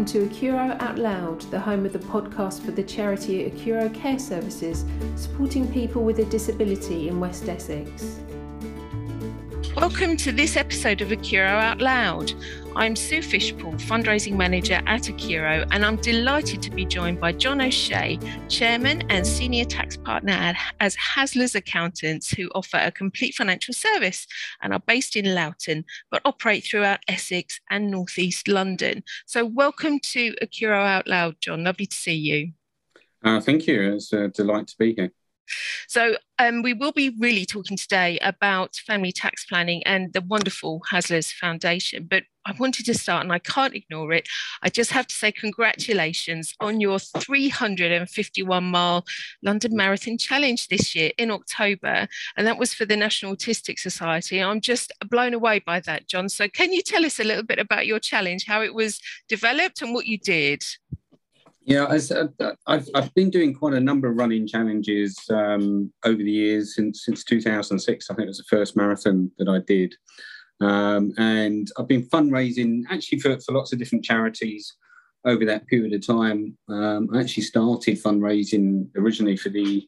welcome to Acuro Out Loud, the home of the podcast for the charity Acuro Care Services, supporting people with a disability in West Essex. Welcome to this episode of Acuro Out Loud. I'm Sue Fishpool, fundraising manager at Acuro, and I'm delighted to be joined by John O'Shea, chairman and senior tax partner at, as Hasler's Accountants, who offer a complete financial service and are based in Loughton, but operate throughout Essex and northeast London. So, welcome to Acuro Out Loud, John. Lovely to see you. Uh, thank you. It's a delight to be here. So, um, we will be really talking today about family tax planning and the wonderful Hasler's Foundation. But I wanted to start, and I can't ignore it. I just have to say, congratulations on your 351 mile London Marathon Challenge this year in October. And that was for the National Autistic Society. I'm just blown away by that, John. So, can you tell us a little bit about your challenge, how it was developed, and what you did? Yeah, as, uh, I've, I've been doing quite a number of running challenges um, over the years since since 2006. I think it was the first marathon that I did, um, and I've been fundraising actually for, for lots of different charities over that period of time. Um, I actually started fundraising originally for the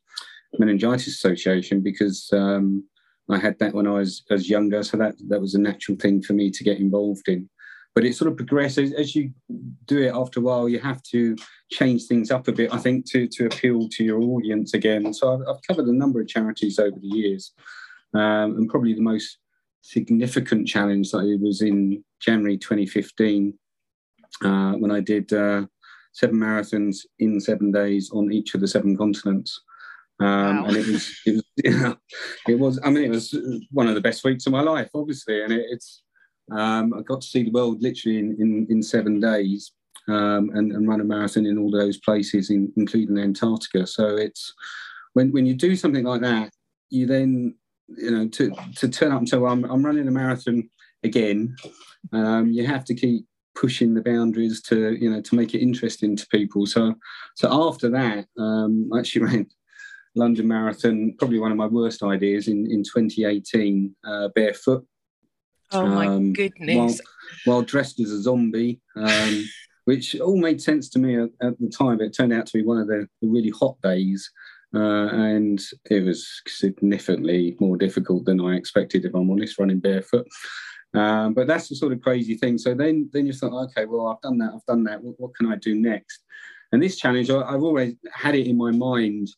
Meningitis Association because um, I had that when I was, was younger, so that that was a natural thing for me to get involved in but it sort of progresses as you do it after a while you have to change things up a bit i think to to appeal to your audience again so i've, I've covered a number of charities over the years um, and probably the most significant challenge that it was in january 2015 uh, when i did uh, seven marathons in seven days on each of the seven continents um, wow. and it was, it was, yeah, it was. I mean, it was one of the best weeks of my life, obviously, and it, it's um, I got to see the world literally in, in, in seven days um, and, and, run a marathon in all those places, in, including Antarctica. So it's when, when you do something like that, you then, you know, to, to turn up and say, well, I'm, I'm running a marathon again, um, you have to keep pushing the boundaries to, you know, to make it interesting to people. So, so after that, um, I actually ran London Marathon, probably one of my worst ideas in, in 2018, uh, barefoot. Oh my um, goodness! While, while, dressed as a zombie, um, which all made sense to me at, at, the time. It turned out to be one of the, the really hot days, uh, and it was significantly more difficult than I expected. If I'm honest, running barefoot. Um, but that's the sort of crazy thing. So then, then you thought, okay, well, I've done that. I've done that. What, what can I do next? And this challenge, I, have always had it in my mind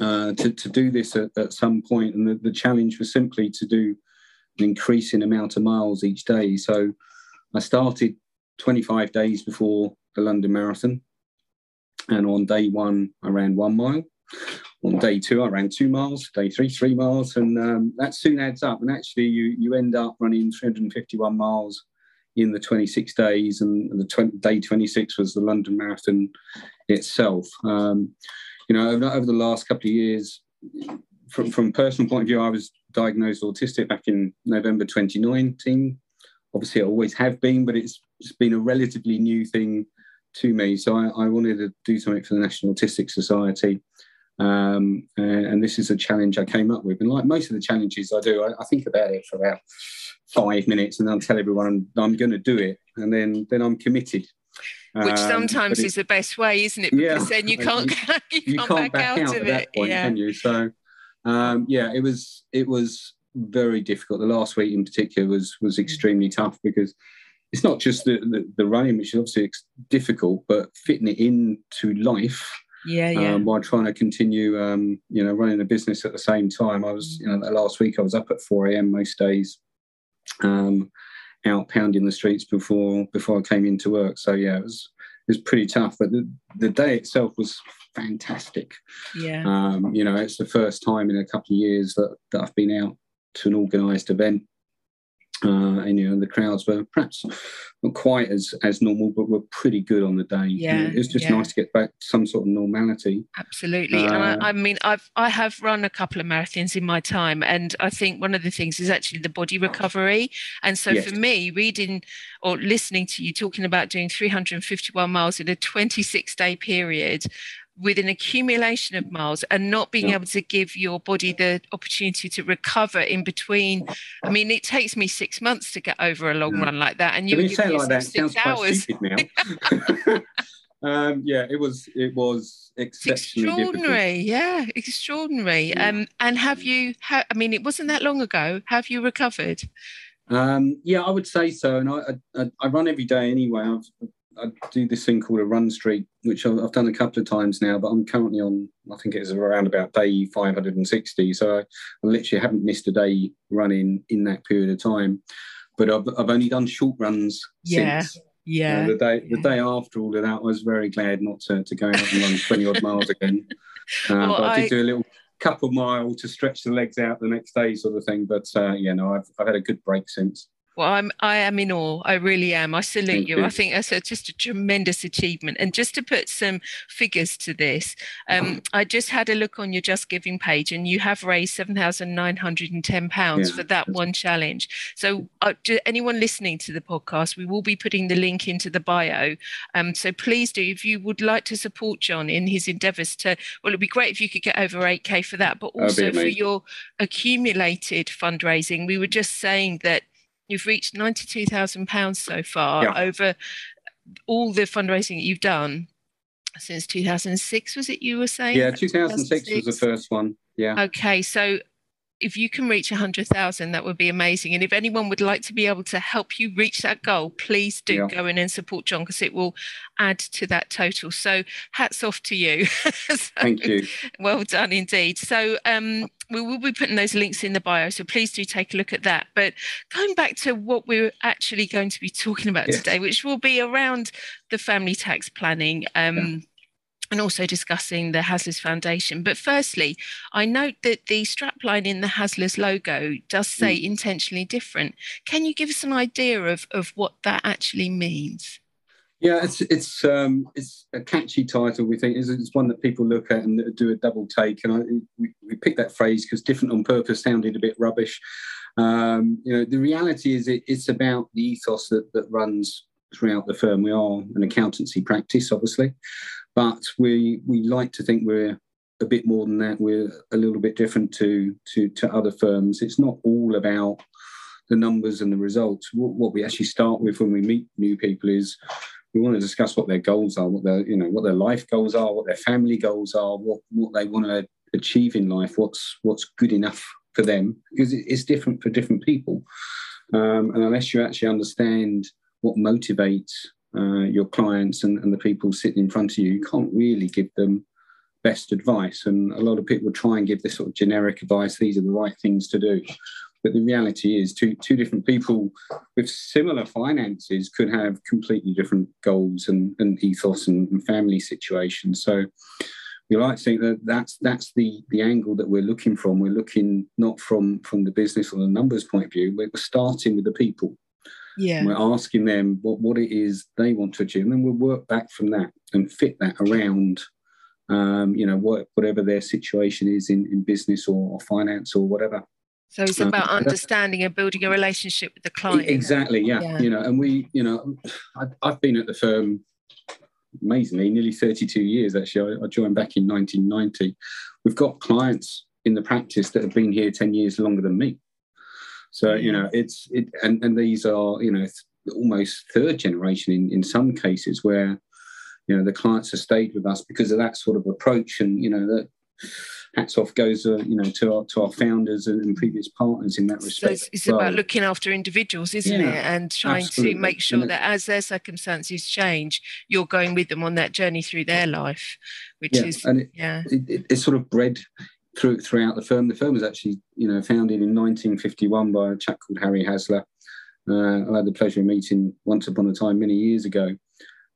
uh, to, to do this at, at some point. And the, the challenge was simply to do increasing amount of miles each day. So I started 25 days before the London Marathon. And on day one, I ran one mile. On day two, I ran two miles. Day three, three miles. And um, that soon adds up. And actually, you, you end up running 351 miles in the 26 days. And the 20, day 26 was the London Marathon itself. Um, you know, over, over the last couple of years, from, from personal point of view, I was diagnosed autistic back in November 2019. Obviously, I always have been, but it's, it's been a relatively new thing to me. So I, I wanted to do something for the National Autistic Society. Um, and, this is a challenge I came up with. And like most of the challenges I do, I, I think about it for about five minutes and I'll tell everyone I'm, I'm going to do it. And then, then I'm committed. Which um, sometimes is the best way, isn't it? Because yeah, then you can't, you, you can't, can't, back, back out, of it. Point, yeah. You? So um, yeah, it was it was very difficult. The last week in particular was was mm. extremely tough because it's not just the, the, the running, which is obviously difficult, but fitting it into life. Yeah, yeah. Um, while trying to continue, um, you know, running a business at the same time. I was, you know, last week I was up at 4 a.m. most days, um, out pounding the streets before before I came into work. So yeah, it was was pretty tough. But the, the day itself was fantastic. Yeah. Um, you know, it's the first time in a couple of years that, that I've been out to an organised event. Uh, and you know the crowds were perhaps not quite as as normal, but were pretty good on the day. Yeah, you know, it was just yeah. nice to get back to some sort of normality. Absolutely, uh, and I, uh, I, mean, I've I have run a couple of marathons in my time, and I think one of the things is actually the body recovery. And so yes. for me, reading or listening to you talking about doing 351 miles in a 26 day period with an accumulation of miles and not being Yeah. able to give your body the opportunity to recover in between. I mean, it takes me six months to get over a long Yeah. run like that, and you When you say like that, sounds six quite hours. stupid now. um, yeah, it was. It was It's exceptionally difficult. extraordinary, yeah, extraordinary. Yeah. Um, and have you? Ha- I mean, it wasn't that long ago. Have you recovered? Um, yeah, I would say so. And I, I, I run every day anyway. I've, I do this thing called a run streak, which I've, I've done a couple of times now. But I'm currently on, I think it's around about day 560. So I, I literally haven't missed a day running in that period of time. But I've, I've only done short runs Yeah, since. Yeah. Uh, the day the day after all of that, I was very glad not to, to go out and run 20 odd miles again. Uh, Well, but I, I- did do a little couple mile to stretch the legs out the next day, sort of thing. But uh, yeah, no, I've, I've had a good break since. Well, I'm I am in awe. I really am. I salute you. you. I think that's a, just a tremendous achievement. And just to put some figures to this, um, I just had a look on your Just Giving page, and you have raised seven thousand nine hundred and ten pounds Yeah, for that one challenge. So, uh, to anyone listening to the podcast, we will be putting the link into the bio. Um, so please do, if you would like to support John in his endeavours to, well, it'd be great if you could get over eight k for that, but also for your accumulated fundraising. We were just saying that you've reached ninety-two thousand pounds so far Yeah. over all the fundraising that you've done since two thousand and six. Was it you were saying? Yeah, 2006 was the first one. Yeah. Okay, so if you can reach 100,000, that would be amazing. And if anyone would like to be able to help you reach that goal, please do Yeah. go in and support John because it will add to that total. So hats off to you. So, Thank you. Well done indeed. So um, we will be putting those links in the bio. So please do take a look at that. But going back to what we're actually going to be talking about Yes. today, which will be around the family tax planning. Um, And also discussing the Haslers Foundation. But firstly, I note that the strapline in the Haslers logo does say intentionally different. Can you give us an idea of, of what that actually means? Yeah, it's it's um, it's a catchy title. We think it's, it's one that people look at and do a double take. And I, we, we picked that phrase because "different on purpose" sounded a bit rubbish. Um, you know, the reality is it, it's about the ethos that, that runs throughout the firm. We are an accountancy practice, obviously, but we we like to think we're a bit more than that. We're a little bit different to to to other firms. It's not all about the numbers and the results. What, what we actually start with when we meet new people is we want to discuss what their goals are, what their you know what their life goals are, what their family goals are, what what they want to achieve in life, what's what's good enough for them, because it's different for different people. Um, and unless you actually understand what motivates uh, your clients and, and the people sitting in front of you, you can't really give them best advice. And a lot of people try and give this sort of generic advice. These are the right things to do. But the reality is, two two different people with similar finances could have completely different goals and, and ethos and, and family situations. So we like to think that that's that's the the angle that we're looking from. We're looking not from from the business or the numbers point of view. We're starting with the people. Yeah. And we're asking them what, what it is they want to achieve, and then we'll work back from that and fit that around, um, you know, what, whatever their situation is in, in business or, or finance or whatever. So it's about that- understanding and building a relationship with the client. Exactly, yeah. Yeah. You know, and we, you know, I, I've been at the firm amazingly nearly 32 years. Actually, I, I joined back in 1990. We've got clients in the practice that have been here 10 years longer than me. So you know, it's it, and and these are you know th- almost third generation in in some cases where you know the clients have stayed with us because of that sort of approach, and you know that hats off goes uh, you know to our to our founders and, and previous partners in that So respect. it's, it's well. about looking after individuals, isn't Yeah, it? And trying absolutely. to make sure that as their circumstances change, you're going with them on that journey through their life, which yeah, is, and it, yeah. it- it's sort of bred through throughout the firm. The firm was actually, you know, founded in 1951 by a chap called Harry Hasler. Uh, I had the pleasure of meeting once upon a time many years ago.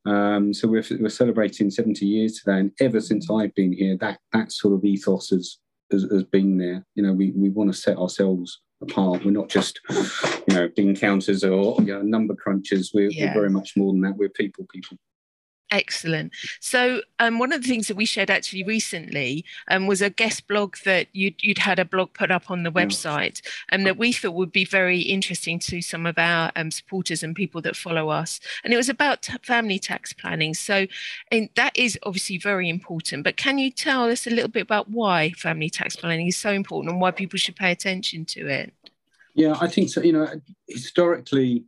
Um, so we're, we're celebrating 70 years today, and ever since I've been here, that that sort of ethos has has, has been there. You know, we, we want to set ourselves apart. We're not just, you know, bean counters or you know, number crunchers. We're, Yeah. we're very much more than that. We're people, people. Excellent. So, um, one of the things that we shared actually recently um, was a guest blog that you'd, you'd, had a blog put up on the website and um, that we thought would be very interesting to some of our um, supporters and people that follow us. And it was about family tax planning. So, and that is obviously very important. But can you tell us a little bit about why family tax planning is so important and why people should pay attention to it? Yeah, I think so. You know, historically,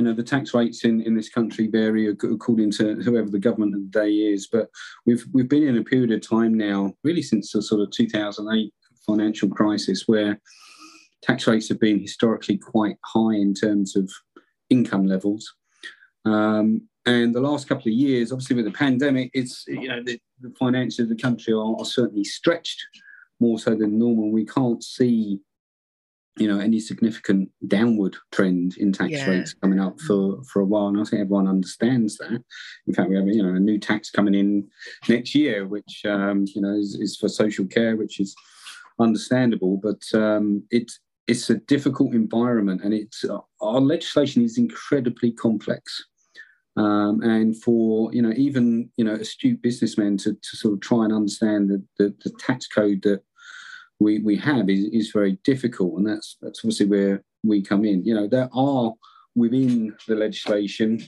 you know the tax rates in, in this country vary according to whoever the government of the day is but we've we've been in a period of time now really since the sort of 2008 financial crisis where tax rates have been historically quite high in terms of income levels. Um, and the last couple of years obviously with the pandemic it's you know the, the finances of the country are, are certainly stretched more so than normal. We can't see you know any significant downward trend in tax yeah. rates coming up for for a while and i think everyone understands that in fact we have you know a new tax coming in next year which um, you know is, is, for social care which is understandable but um, it's it's a difficult environment and it's uh, our legislation is incredibly complex um, and for you know even you know astute businessmen to, to sort of try and understand the, the, the tax code that we, we have is, is very difficult. And that's, that's obviously where we come in. You know, there are within the legislation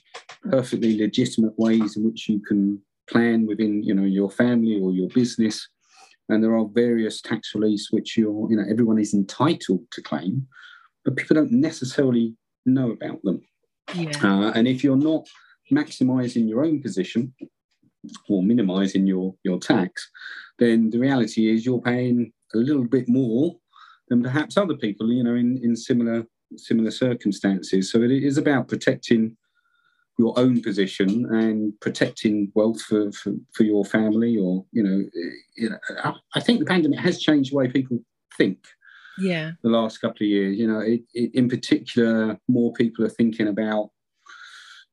perfectly legitimate ways in which you can plan within, you know, your family or your business. And there are various tax reliefs which you're, you know, everyone is entitled to claim, but people don't necessarily know about them. Yeah. Uh, and if you're not maximizing your own position or minimizing your, your tax, then the reality is you're paying a little bit more than perhaps other people, you know, in, in similar similar circumstances. So it is about protecting your own position and protecting wealth for, for, for your family or, you know, you know, I think the pandemic has changed the way people think. Yeah. The last couple of years, you know, it, it, in particular, more people are thinking about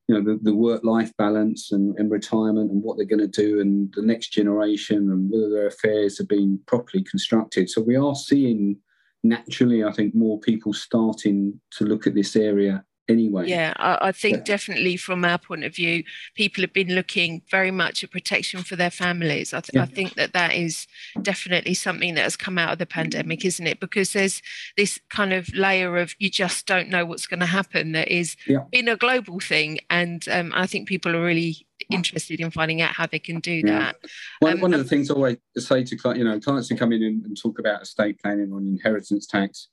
you know the, the work life balance and, and retirement and what they're going to do and the next generation and whether their affairs are being properly constructed. So we are seeing naturally i think more people starting to look at this area anyway. Yeah, I, I think yeah. definitely from our point of view, people have been looking very much at protection for their families. I, th- yeah. I think that that is definitely something that has come out of the pandemic, isn't it? Because there's this kind of layer of you just don't know what's going to happen that is yeah. in a global thing. And um, I think people are really interested in finding out how they can do that. One, um, one of the things I always say to you know clients who come in and, and talk about estate planning on inheritance tax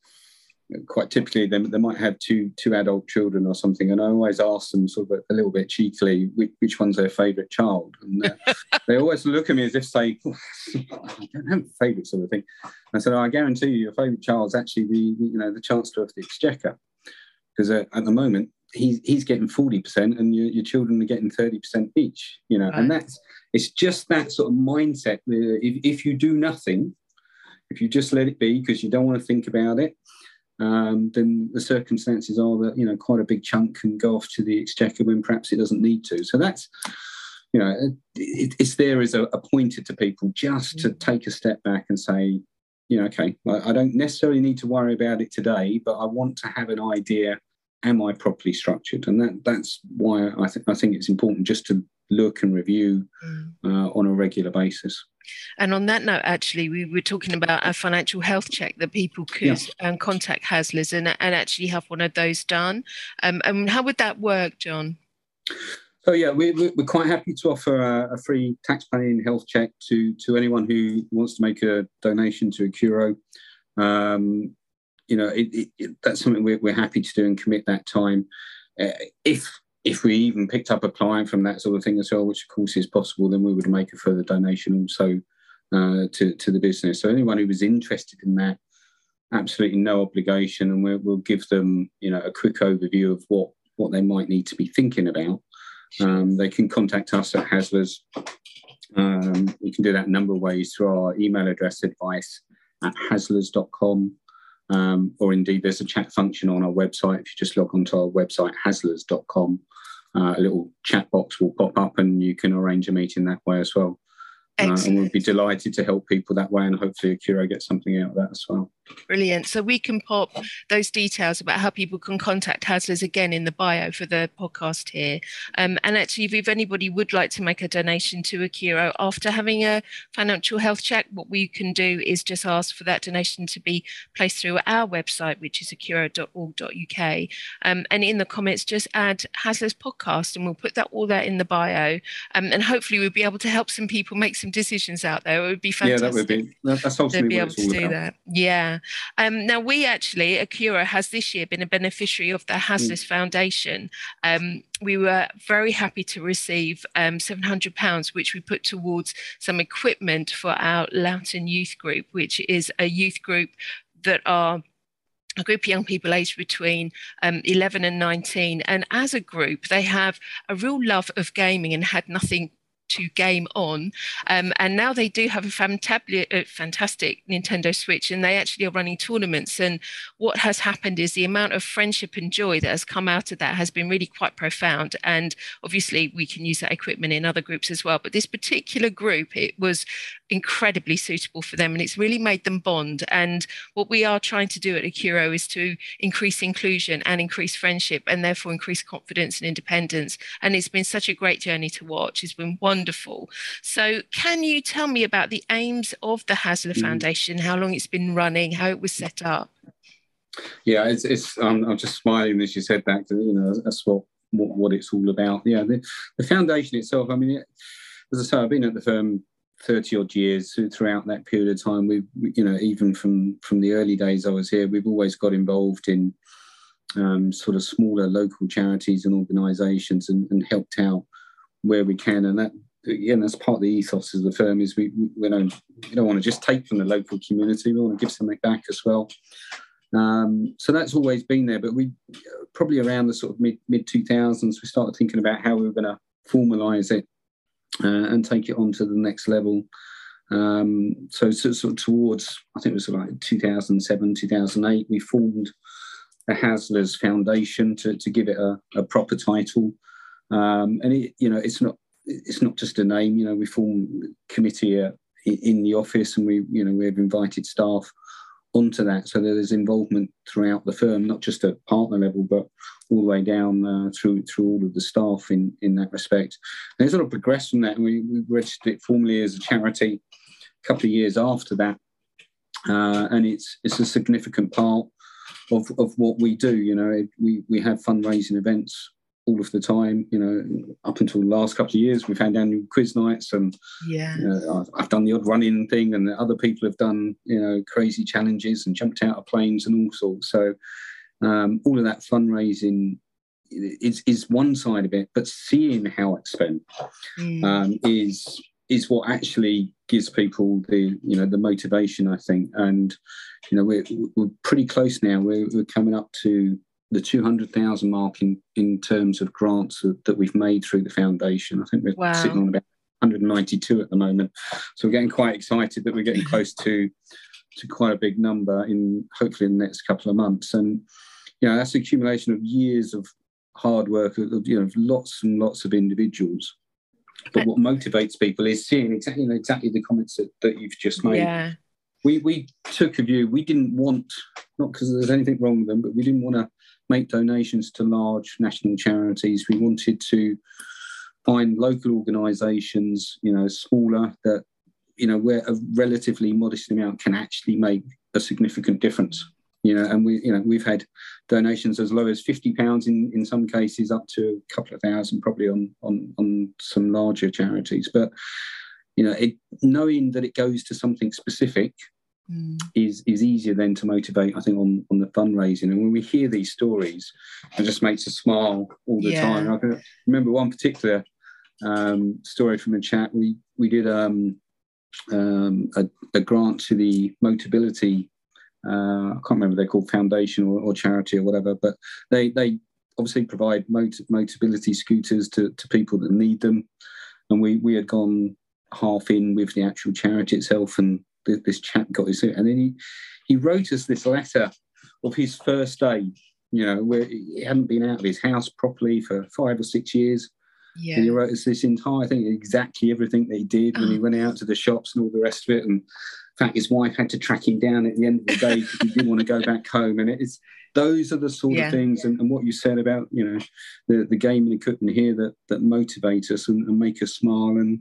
quite typically they, they might have two two adult children or something and i always ask them sort of a, a little bit cheekily which, which one's their favorite child and uh, they always look at me as if say i don't have a favorite sort of thing i said oh, i guarantee you your favorite child's actually the you know the chancellor of the exchequer because uh, at the moment he's he's getting 40% and your, your children are getting 30% each you know right. and that's it's just that sort of mindset if, if you do nothing if you just let it be because you don't want to think about it um, then the circumstances are that you know quite a big chunk can go off to the exchequer when perhaps it doesn't need to. So that's you know it, it's there as a, a, pointer to people just to mm. take a step back and say, you know, okay, I, I don't necessarily need to worry about it today, but I want to have an idea. Am I properly structured? And that that's why I think I think it's important just to look and review mm. uh, on a regular basis. And on that note, actually, we were talking about a financial health check that people could yeah. um, contact Hasler's and, and actually have one of those done. Um, and how would that work, John? So yeah, we, we're quite happy to offer a, a, free tax planning health check to to anyone who wants to make a donation to Acuro. Um, you know, it, it, it, that's something we're, we're happy to do and commit that time. Uh, if if we even picked up a client from that sort of thing as well, which of course is possible, then we would make a further donation also uh, to, to the business. So anyone who was interested in that, absolutely no obligation, and we'll, we'll give them you know a quick overview of what what they might need to be thinking about. Um, they can contact us at Haslers. Um, you can do that a number of ways through our email address advice at haslers.com um, or indeed there's a chat function on our website. If you just log onto our website, haslers.com, uh, a little chat box will pop up and you can arrange a meeting that way as well. Uh, and we'll be delighted to help people that way, and hopefully, Acuro gets something out of that as well. Brilliant. So we can pop those details about how people can contact Haslers again in the bio for the podcast here. Um, and actually, if anybody would like to make a donation to Acuro after having a financial health check, what we can do is just ask for that donation to be placed through our website, which is acuro.org.uk. Um, and in the comments, just add Haslers podcast, and we'll put that all there in the bio. Um, and hopefully, we'll be able to help some people make some decisions out there. It would be fantastic. Yeah, that would be. That's ultimately to be able to do about. that. Yeah. Um, now, we actually, Acuro has this year been a beneficiary of the Haslers mm. Foundation. Um, we were very happy to receive um, £700, which we put towards some equipment for our Loughton Youth Group, which is a youth group that are a group of young people aged between um, 11 and 19. And as a group, they have a real love of gaming and had nothing to game on. Um, and now they do have a uh, fantastic Nintendo Switch, and they actually are running tournaments. And what has happened is the amount of friendship and joy that has come out of that has been really quite profound. And obviously, we can use that equipment in other groups as well. But this particular group, it was incredibly suitable for them, and it's really made them bond. And what we are trying to do at Acuro is to increase inclusion and increase friendship, and therefore increase confidence and independence. And it's been such a great journey to watch. It's been one wonderful. So, can you tell me about the aims of the Hasler mm. Foundation, how long it's been running, how it was set up? Yeah, it's, it's um, I'm just smiling as you said that. You know, that's what what, what it's all about. Yeah, the, the foundation itself. I mean, as I say, I've been at the firm 30 odd years throughout that period of time we you know even from from the early days i was here we've always got involved in um, sort of smaller local charities and organizations and, and, helped out where we can and that again, that's part of the ethos of the firm is we, we don't we don't want to just take from the local community. We want to give something back as well. Um, so that's always been there. But we probably around the sort of mid mid two thousands, we started thinking about how we were going to formalise it uh, and take it on to the next level. Um, so, so, so, towards I think it was like 2007, 2008, we formed the Haslers Foundation to, to give it a, a proper title. Um, and it, you know, it's not it's not just a name. You know, we form committee uh, in the office, and we, you know, we've invited staff onto that, so there's involvement throughout the firm, not just at partner level, but all the way down uh, through through all of the staff in in that respect. And it sort of progressed from that, and we, we registered it formally as a charity a couple of years after that, uh, and it's it's a significant part of, of what we do. You know, we we have fundraising events all of the time. You know, up until the last couple of years, we've had annual quiz nights, and yeah, you know, I've, I've, done the odd running thing, and other people have done you know crazy challenges and jumped out of planes and all sorts. So um, all of that fundraising is is one side of it, but seeing how it's spent mm. um, is is what actually gives people the you know the motivation I think and you know we're we're pretty close now we're, we're coming up to the 200,000 mark in, in terms of grants that, that, we've made through the foundation. I think we're wow. sitting on about 192 at the moment. So we're getting quite excited that we're getting close to to quite a big number in hopefully in the next couple of months. And you know, that's an accumulation of years of hard work of you know lots and lots of individuals. But what motivates people is seeing exactly you know, exactly the comments that, that you've just made. Yeah. We we took a view. We didn't want not because there's anything wrong with them, but we didn't want to make donations to large national charities. We wanted to find local organisations, you know, smaller that, you know, where a relatively modest amount can actually make a significant difference. You know, and we, you know, we've had donations as low as fifty pounds in in some cases, up to a couple of thousand, probably on on on some larger charities. But you know, it, knowing that it goes to something specific mm. is is easier then to motivate. I think on on the fundraising, and when we hear these stories, it just makes us smile all the yeah. time. I can remember one particular um, story from a chat. We we did um, um, a, a, grant to the Motability. Uh, I can't remember they're called foundation or, or, charity or whatever, but they they obviously provide mot- Motability scooters to, to people that need them. And we we had gone half in with the actual charity itself and this chap got his and then he he wrote us this letter of his first day you know where he hadn't been out of his house properly for five or six years Yeah. And he wrote us this entire thing, exactly everything that he did when he Oh. went out to the shops and all the rest of it. And in fact, his wife had to track him down at the end of the day because he didn't want to go back home. And it's those are the sort Yeah. of things, and, and what you said about you know the the game gaming equipment here that that motivate us and, and make us smile and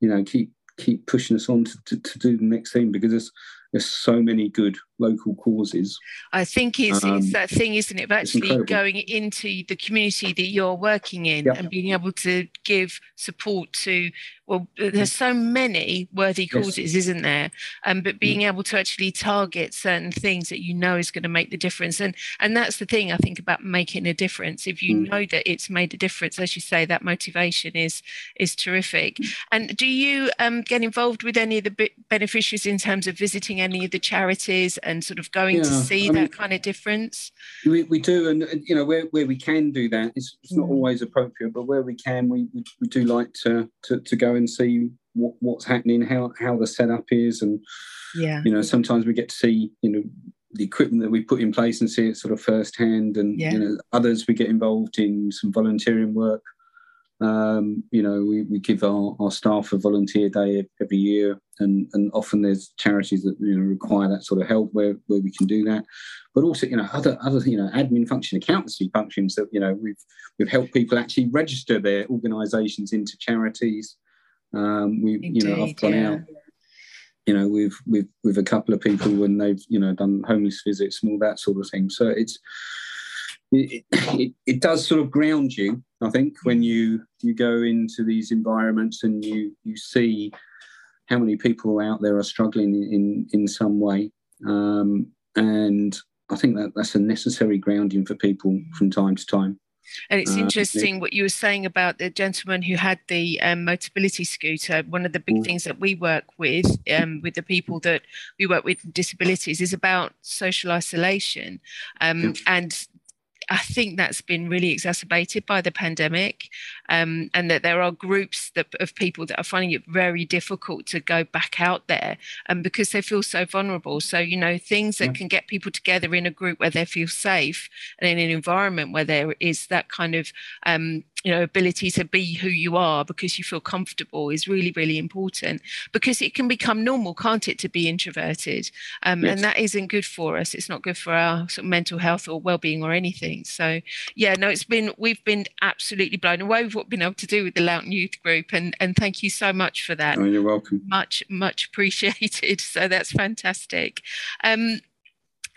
you know keep keep pushing us on to, to, to do the next thing because there's there's so many good local causes. I think it's, Um, it's that thing, isn't it, of actually going into the community that you're working in Yeah. and being able to give support to. Well, there's so many worthy Yes. Mm. causes, isn't there? Um, but being able to actually target certain things that you know is going to make the difference, and and that's the thing I think about making a difference. If you Mm. know that it's made a difference, as you say, that motivation is is terrific. Mm. And do you um, get involved with any of the beneficiaries in terms of visiting any of the charities and sort of going to see I that mean- kind of difference? We, we do, and and, you know where, where we can do that, it's, it's not Mm. always appropriate, but where we can, we, we, we do like to, to to go and see what, what's happening, how how the setup is, and Yeah. you know sometimes we get to see you know the equipment that we put in place and see it sort of firsthand, and Yeah. you know others we get involved in some volunteering work. Um, you know, we, we give our, our staff a volunteer day every year, and, and often there's charities that you know require that sort of help where, where we can do that. But also, you know, other other you know admin function, accountancy functions that you know we've we've helped people actually register their organisations into charities. Um, we you know I've Indeed, gone yeah. out you know, with with with a couple of people when they've you know done homeless visits and all that sort of thing. So it's it, it, it does sort of ground you, I think, when you you go into these environments and you you see how many people out there are struggling in in some way, um, and I think that that's a necessary grounding for people from time to time. And it's Uh, interesting what you were saying about the gentleman who had the um, motability scooter. One of the big Mm. things that we work with, um, with the people that we work with with disabilities, is about social isolation. Um, And I think that's been really exacerbated by the pandemic, um, and that there are groups that, of people that are finding it very difficult to go back out there um, because they feel so vulnerable. So, you know, things that Yeah. can get people together in a group where they feel safe and in an environment where there is that kind of um, you know ability to be who you are because you feel comfortable is really really important because it can become normal can't it to be introverted um, Yes. and that isn't good for us it's not good for our sort of mental health or well-being or anything so yeah no it's been we've been absolutely blown away what we've been able to do with the Loughton Youth Group and and thank you so much for that Oh, you're welcome. much much appreciated so that's fantastic um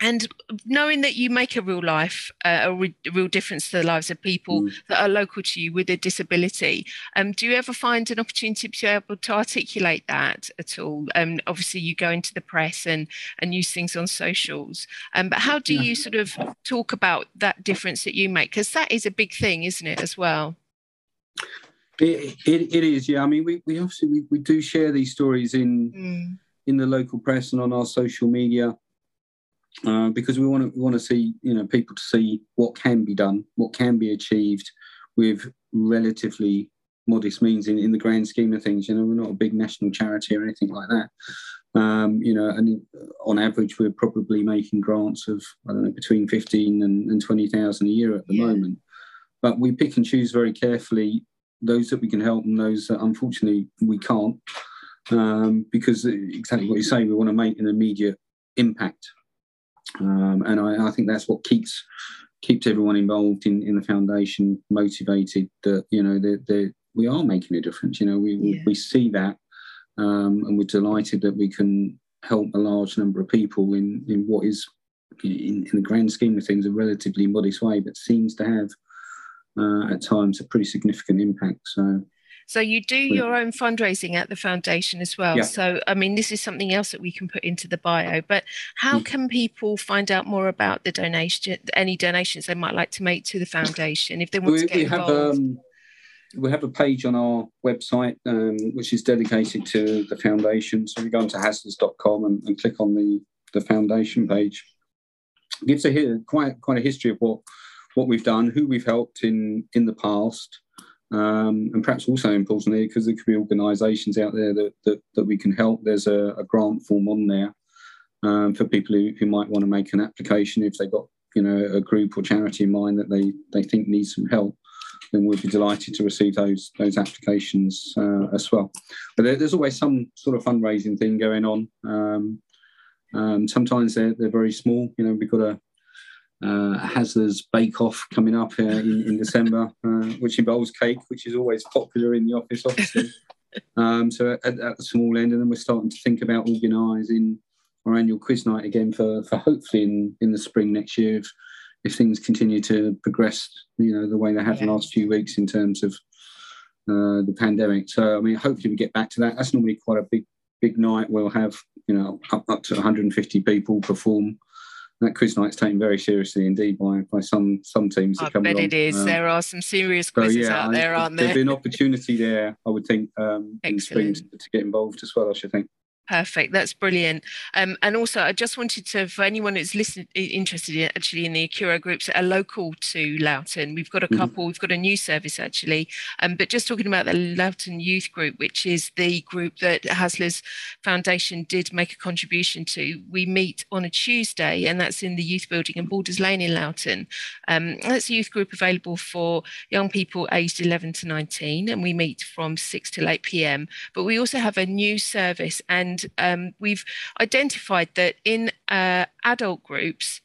and knowing that you make a real life uh, a, re- a real difference to the lives of people Mm. that are local to you with a disability um, do you ever find an opportunity to be able to articulate that at all um, obviously you go into the press and and use things on socials um, but how do Yeah. you sort of talk about that difference that you make because that is a big thing isn't it as well It, it, it is, yeah. I mean, we, we obviously we, we do share these stories in Mm, in the local press and on our social media uh, because we want to we want to see you know people to see what can be done, what can be achieved with relatively modest means in, in the grand scheme of things. You know, we're not a big national charity or anything like that. Um, you know, and on average, we're probably making grants of I don't know between fifteen and, and twenty thousand a year at the Yeah. moment. But we pick and choose very carefully those that we can help and those that unfortunately we can't um, because exactly what you say, we want to make an immediate impact, um, and I, I think that's what keeps keeps everyone involved in, in the foundation motivated. That you know they we are making a difference. You know we Yeah. we see that, um, and we're delighted that we can help a large number of people in in what is in, in the grand scheme of things a relatively modest way, but seems to have. Uh, at times, a pretty significant impact. So, So you do your own fundraising at the foundation as well. Yeah. So I mean, this is something else that we can put into the bio. But how Mm. can people find out more about the donation, any donations they might like to make to the foundation if they want we, to get we have involved? um, we have a page on our website um, which is dedicated to the foundation. So you go onto haslers.com and, and click on the the foundation page. It gives a quite quite a history of what what we've done, who we've helped in in the past, um, and perhaps also importantly because there could be organisations out there that, that that we can help. There's a, a grant form on there um, for people who, who might want to make an application if they've got you know a group or charity in mind that they they think needs some help. then we'd be delighted to receive those those applications uh, as well. But there, there's always some sort of fundraising thing going on. Um, um, sometimes they're, they're very small. You know, we've got a, uh, Hasler's Bake Off coming up uh, in, in, December, uh, which involves cake, which is always popular in the office, obviously. um, so at, at, the small end, and then we're starting to think about organising our annual quiz night again for, for hopefully in, in the spring next year if, if things continue to progress, you know, the way they have yeah. the last few weeks in terms of uh, the pandemic. So I mean, hopefully we get back to that. That's normally quite a big big night. We'll have you know up, up to 150 people perform. That quiz night's taken very seriously indeed by, by some some teams. I bet along. it is. Um, there are some serious quizzes so yeah, out there, aren't there? There'd be an opportunity there, I would think, um, in spring to, to get involved as well. I should think. Perfect. That's brilliant. Um, and also, I just wanted to, for anyone who's listened, interested in, actually in the Acuro groups that are local to Loughton, we've got a mm-hmm. couple. Mm-hmm. We've got a new service actually. Um, but just talking about the Loughton Youth Group, which is the group that Hasler's Foundation did make a contribution to. We meet on a Tuesday, and that's in the Youth Building in Borders Lane in Loughton. Um, that's a youth group available for young people aged 11 to 19, and we meet from 6 till 8 p.m. But we also have a new service and and um, we've identified that in uh, adult groups,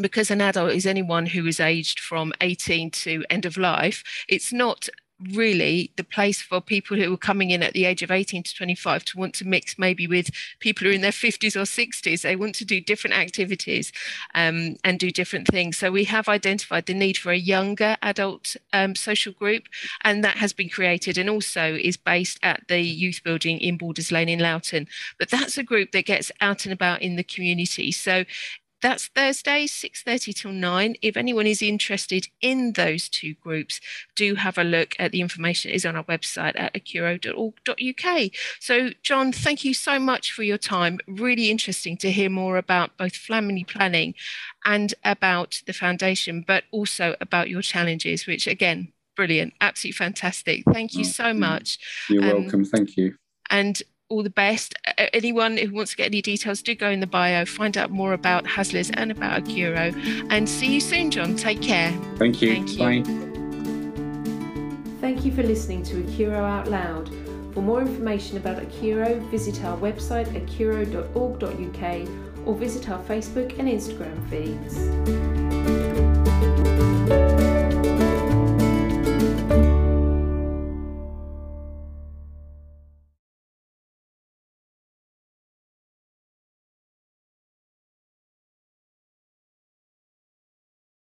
because an adult is anyone who is aged from 18 to end of life, it's not really the place for people who are coming in at the age of 18 to 25 to want to mix maybe with people who are in their 50s or 60s. They want to do different activities um, and do different things. So we have identified the need for a younger adult um, social group, and that has been created and also is based at the youth building in Borders Lane in Loughton. But that's a group that gets out and about in the community. So that's Thursday, 6.30 till 9. If anyone is interested in those two groups, do have a look at the information is on our website at acuro.org.uk. So, John, thank you so much for your time. Really interesting to hear more about both family planning and about the foundation, but also about your challenges, which again, brilliant, absolutely fantastic. Thank you oh, so much. You're um, welcome. Thank you. And all the best. Anyone who wants to get any details, do go in the bio, find out more about Hasler's and about Acuro. And see you soon, John. Take care. Thank you. Thank you. Bye. Thank you for listening to Acuro Out Loud. For more information about Acuro, visit our website acuro.org.uk or visit our Facebook and Instagram feeds.